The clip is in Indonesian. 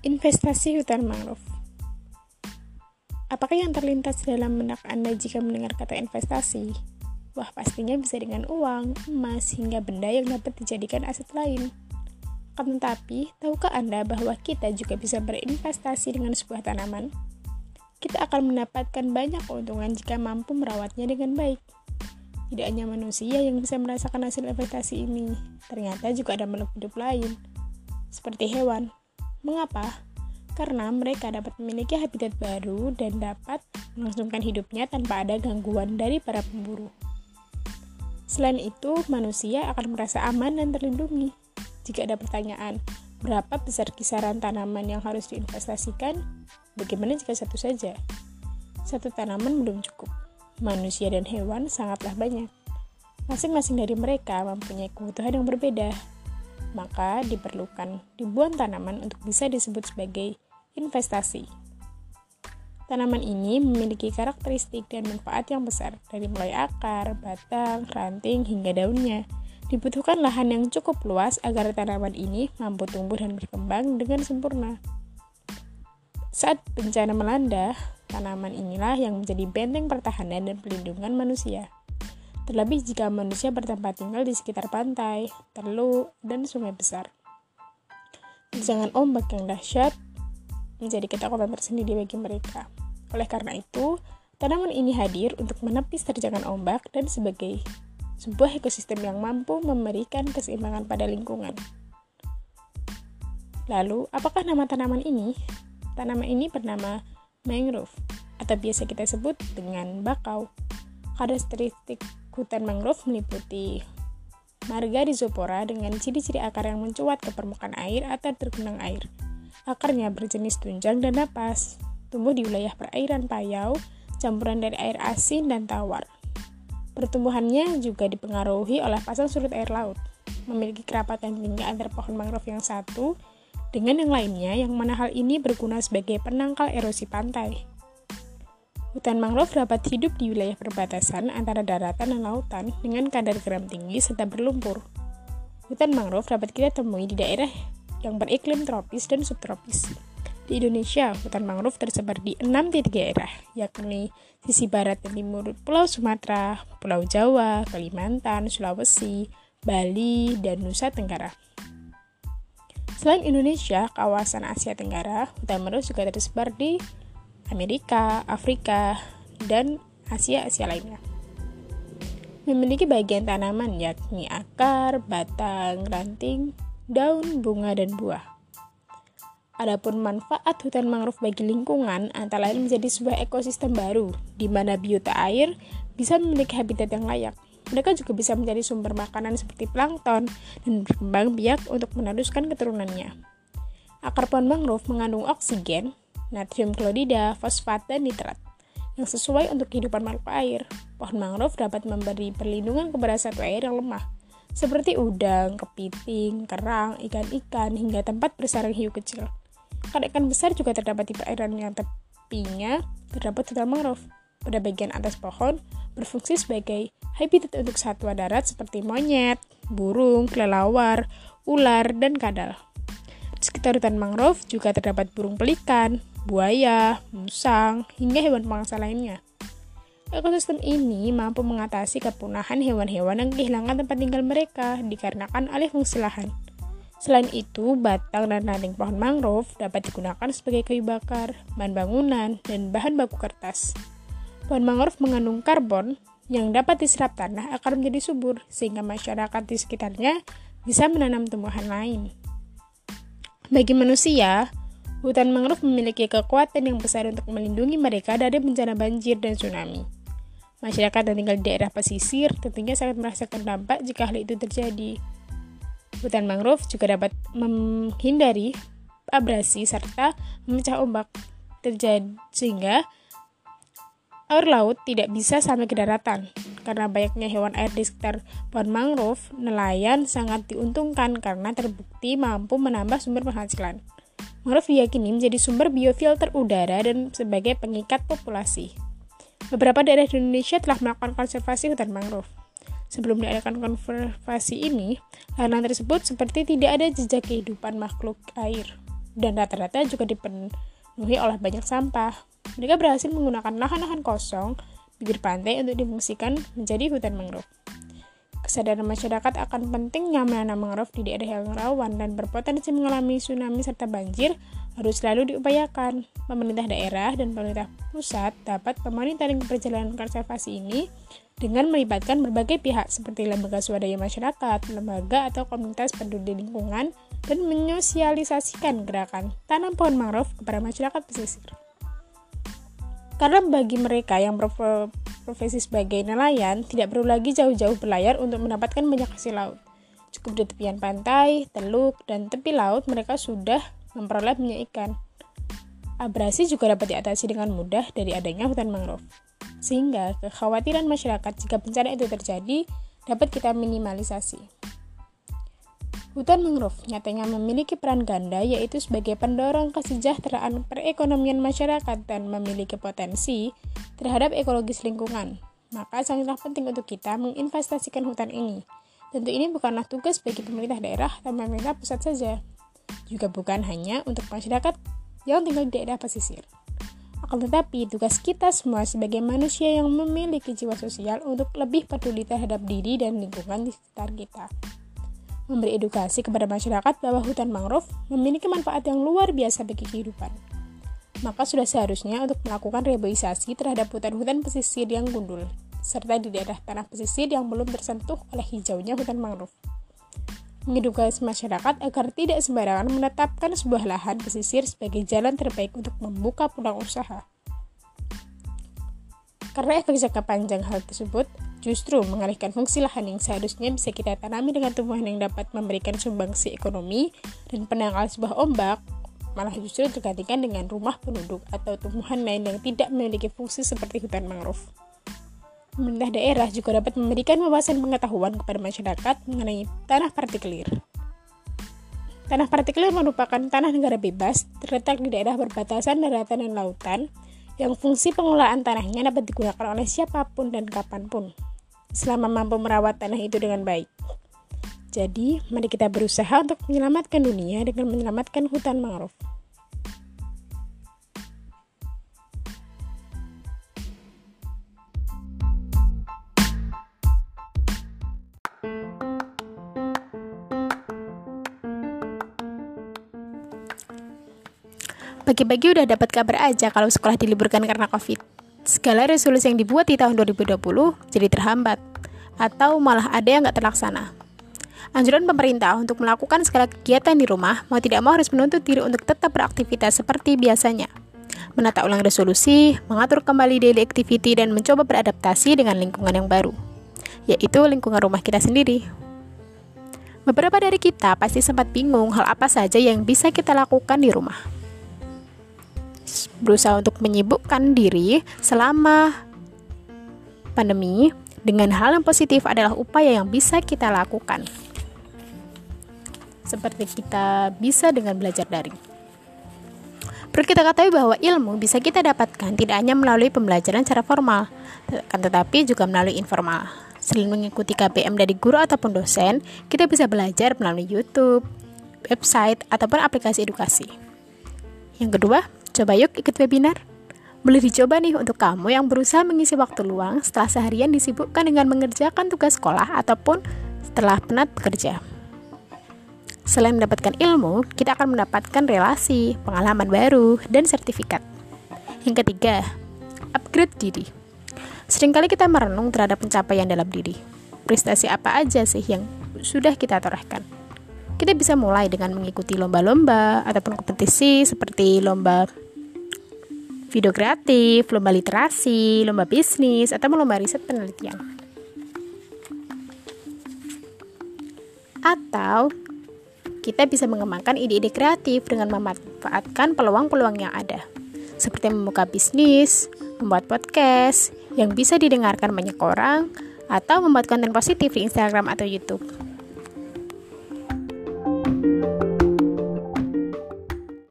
Investasi hutan mangrove. Apakah yang terlintas dalam benak Anda jika mendengar kata investasi? Wah, pastinya bisa dengan uang, emas, hingga benda yang dapat dijadikan aset lain. Akan tetapi, tahukah Anda bahwa kita juga bisa berinvestasi dengan sebuah tanaman? Kita akan mendapatkan banyak keuntungan jika mampu merawatnya dengan baik. Tidak hanya manusia yang bisa merasakan hasil investasi ini, ternyata juga ada makhluk hidup lain, seperti hewan, Mengapa? Karena mereka dapat memiliki habitat baru dan dapat melangsungkan hidupnya tanpa ada gangguan dari para pemburu. Selain itu, manusia akan merasa aman dan terlindungi. Jika ada pertanyaan, berapa besar kisaran tanaman yang harus diinvestasikan? Bagaimana jika satu saja? Satu tanaman belum cukup. Manusia dan hewan sangatlah banyak. Masing-masing dari mereka mempunyai kebutuhan yang berbeda, maka diperlukan ribuan tanaman untuk bisa disebut sebagai investasi. Tanaman ini memiliki karakteristik dan manfaat yang besar, dari mulai akar, batang, ranting, hingga daunnya. Dibutuhkan lahan yang cukup luas agar tanaman ini mampu tumbuh dan berkembang dengan sempurna. Saat bencana melanda, tanaman inilah yang menjadi benteng pertahanan dan pelindungan manusia terlebih jika manusia bertempat tinggal di sekitar pantai, teluk, dan sungai besar. Jangan ombak yang dahsyat menjadi ketakutan tersendiri bagi mereka. Oleh karena itu, tanaman ini hadir untuk menepis terjangan ombak dan sebagai sebuah ekosistem yang mampu memberikan keseimbangan pada lingkungan. Lalu, apakah nama tanaman ini? Tanaman ini bernama mangrove atau biasa kita sebut dengan bakau. Karakteristik Hutan mangrove meliputi marga rhizopora dengan ciri-ciri akar yang mencuat ke permukaan air atau tergenang air. Akarnya berjenis tunjang dan napas, tumbuh di wilayah perairan payau, campuran dari air asin dan tawar. Pertumbuhannya juga dipengaruhi oleh pasang surut air laut, memiliki kerapatan tinggi antar pohon mangrove yang satu dengan yang lainnya yang mana hal ini berguna sebagai penangkal erosi pantai. Hutan mangrove dapat hidup di wilayah perbatasan antara daratan dan lautan dengan kadar garam tinggi serta berlumpur. Hutan mangrove dapat kita temui di daerah yang beriklim tropis dan subtropis. Di Indonesia, hutan mangrove tersebar di enam titik daerah, yakni sisi barat dan timur Pulau Sumatera, Pulau Jawa, Kalimantan, Sulawesi, Bali, dan Nusa Tenggara. Selain Indonesia, kawasan Asia Tenggara, hutan mangrove juga tersebar di Amerika, Afrika, dan Asia-Asia lainnya. Memiliki bagian tanaman yakni akar, batang, ranting, daun, bunga, dan buah. Adapun manfaat hutan mangrove bagi lingkungan antara lain menjadi sebuah ekosistem baru di mana biota air bisa memiliki habitat yang layak. Mereka juga bisa menjadi sumber makanan seperti plankton dan berkembang biak untuk meneruskan keturunannya. Akar pohon mangrove mengandung oksigen natrium klorida, fosfat, dan nitrat yang sesuai untuk kehidupan makhluk air. Pohon mangrove dapat memberi perlindungan kepada satwa air yang lemah, seperti udang, kepiting, kerang, ikan-ikan, hingga tempat bersarang hiu kecil. Ikan-ikan besar juga terdapat di perairan yang tepinya terdapat hutan mangrove. Pada bagian atas pohon, berfungsi sebagai habitat untuk satwa darat seperti monyet, burung, kelelawar, ular, dan kadal. Di sekitar hutan mangrove juga terdapat burung pelikan, buaya, musang, hingga hewan pemangsa lainnya. Ekosistem ini mampu mengatasi kepunahan hewan-hewan yang kehilangan tempat tinggal mereka dikarenakan alih fungsi lahan. Selain itu, batang dan ranting pohon mangrove dapat digunakan sebagai kayu bakar, bahan bangunan, dan bahan baku kertas. Pohon mangrove mengandung karbon yang dapat diserap tanah akan menjadi subur, sehingga masyarakat di sekitarnya bisa menanam tumbuhan lain. Bagi manusia, Hutan mangrove memiliki kekuatan yang besar untuk melindungi mereka dari bencana banjir dan tsunami. Masyarakat yang tinggal di daerah pesisir tentunya sangat merasakan dampak jika hal itu terjadi. Hutan mangrove juga dapat menghindari abrasi serta memecah ombak terjadi sehingga air laut tidak bisa sampai ke daratan. Karena banyaknya hewan air di sekitar pohon mangrove, nelayan sangat diuntungkan karena terbukti mampu menambah sumber penghasilan. Mangrove diyakini menjadi sumber biofilter udara dan sebagai pengikat populasi. Beberapa daerah di Indonesia telah melakukan konservasi hutan mangrove. Sebelum diadakan konservasi ini, lahan tersebut seperti tidak ada jejak kehidupan makhluk air. dan rata-rata juga dipenuhi oleh banyak sampah. Mereka berhasil menggunakan lahan-lahan kosong bibir pantai untuk difungsikan menjadi hutan mangrove. Kesadaran masyarakat akan pentingnya menanam mangrove di daerah yang rawan dan berpotensi mengalami tsunami serta banjir harus selalu diupayakan. Pemerintah daerah dan pemerintah pusat dapat memonitoring perjalanan konservasi ini dengan melibatkan berbagai pihak seperti lembaga swadaya masyarakat, lembaga atau komunitas peduli lingkungan, dan menyosialisasikan gerakan tanam pohon mangrove kepada masyarakat pesisir. Karena bagi mereka yang berprofesi sebagai nelayan, tidak perlu lagi jauh-jauh berlayar untuk mendapatkan banyak hasil laut. Cukup di tepian pantai, teluk, dan tepi laut mereka sudah memperoleh minyak ikan. Abrasi juga dapat diatasi dengan mudah dari adanya hutan mangrove sehingga kekhawatiran masyarakat jika bencana itu terjadi dapat kita minimalisasi. Hutan mangrove nyatanya memiliki peran ganda yaitu sebagai pendorong kesejahteraan perekonomian masyarakat dan memiliki potensi terhadap ekologis lingkungan. Maka sangatlah penting untuk kita menginvestasikan hutan ini. Tentu ini bukanlah tugas bagi pemerintah daerah atau pemerintah pusat saja. Juga bukan hanya untuk masyarakat yang tinggal di daerah pesisir. Akan tetapi, tugas kita semua sebagai manusia yang memiliki jiwa sosial untuk lebih peduli terhadap diri dan lingkungan di sekitar kita. Memberi edukasi kepada masyarakat bahwa hutan mangrove memiliki manfaat yang luar biasa bagi kehidupan. Maka sudah seharusnya untuk melakukan reboisasi terhadap hutan-hutan pesisir yang gundul, serta di daerah tanah pesisir yang belum tersentuh oleh hijaunya hutan mangrove mengedukasi masyarakat agar tidak sembarangan menetapkan sebuah lahan pesisir sebagai jalan terbaik untuk membuka peluang usaha. Karena efek jangka panjang hal tersebut justru mengalihkan fungsi lahan yang seharusnya bisa kita tanami dengan tumbuhan yang dapat memberikan sumbangsi ekonomi dan penangkal sebuah ombak, malah justru tergantikan dengan rumah penduduk atau tumbuhan lain yang tidak memiliki fungsi seperti hutan mangrove pemerintah daerah juga dapat memberikan wawasan pengetahuan kepada masyarakat mengenai tanah partikelir. Tanah partikelir merupakan tanah negara bebas terletak di daerah perbatasan daratan dan lautan yang fungsi pengelolaan tanahnya dapat digunakan oleh siapa pun dan kapan pun selama mampu merawat tanah itu dengan baik. Jadi, mari kita berusaha untuk menyelamatkan dunia dengan menyelamatkan hutan mangrove. Pagi-pagi udah dapat kabar aja kalau sekolah diliburkan karena COVID. Segala resolusi yang dibuat di tahun 2020 jadi terhambat, atau malah ada yang nggak terlaksana. Anjuran pemerintah untuk melakukan segala kegiatan di rumah mau tidak mau harus menuntut diri untuk tetap beraktivitas seperti biasanya. Menata ulang resolusi, mengatur kembali daily activity, dan mencoba beradaptasi dengan lingkungan yang baru, yaitu lingkungan rumah kita sendiri. Beberapa dari kita pasti sempat bingung hal apa saja yang bisa kita lakukan di rumah berusaha untuk menyibukkan diri selama pandemi dengan hal yang positif adalah upaya yang bisa kita lakukan. Seperti kita bisa dengan belajar daring. Perlu kita ketahui bahwa ilmu bisa kita dapatkan tidak hanya melalui pembelajaran secara formal, tetapi juga melalui informal. Selain mengikuti KPM dari guru ataupun dosen, kita bisa belajar melalui YouTube, website, ataupun aplikasi edukasi. Yang kedua, Coba yuk ikut webinar. Boleh dicoba nih untuk kamu yang berusaha mengisi waktu luang setelah seharian disibukkan dengan mengerjakan tugas sekolah ataupun setelah penat bekerja. Selain mendapatkan ilmu, kita akan mendapatkan relasi, pengalaman baru, dan sertifikat. Yang ketiga, upgrade diri. Seringkali kita merenung terhadap pencapaian dalam diri. Prestasi apa aja sih yang sudah kita torehkan? Kita bisa mulai dengan mengikuti lomba-lomba ataupun kompetisi seperti lomba video kreatif, lomba literasi, lomba bisnis, atau lomba riset penelitian. Atau kita bisa mengembangkan ide-ide kreatif dengan memanfaatkan peluang-peluang yang ada, seperti membuka bisnis, membuat podcast yang bisa didengarkan banyak orang, atau membuat konten positif di Instagram atau YouTube.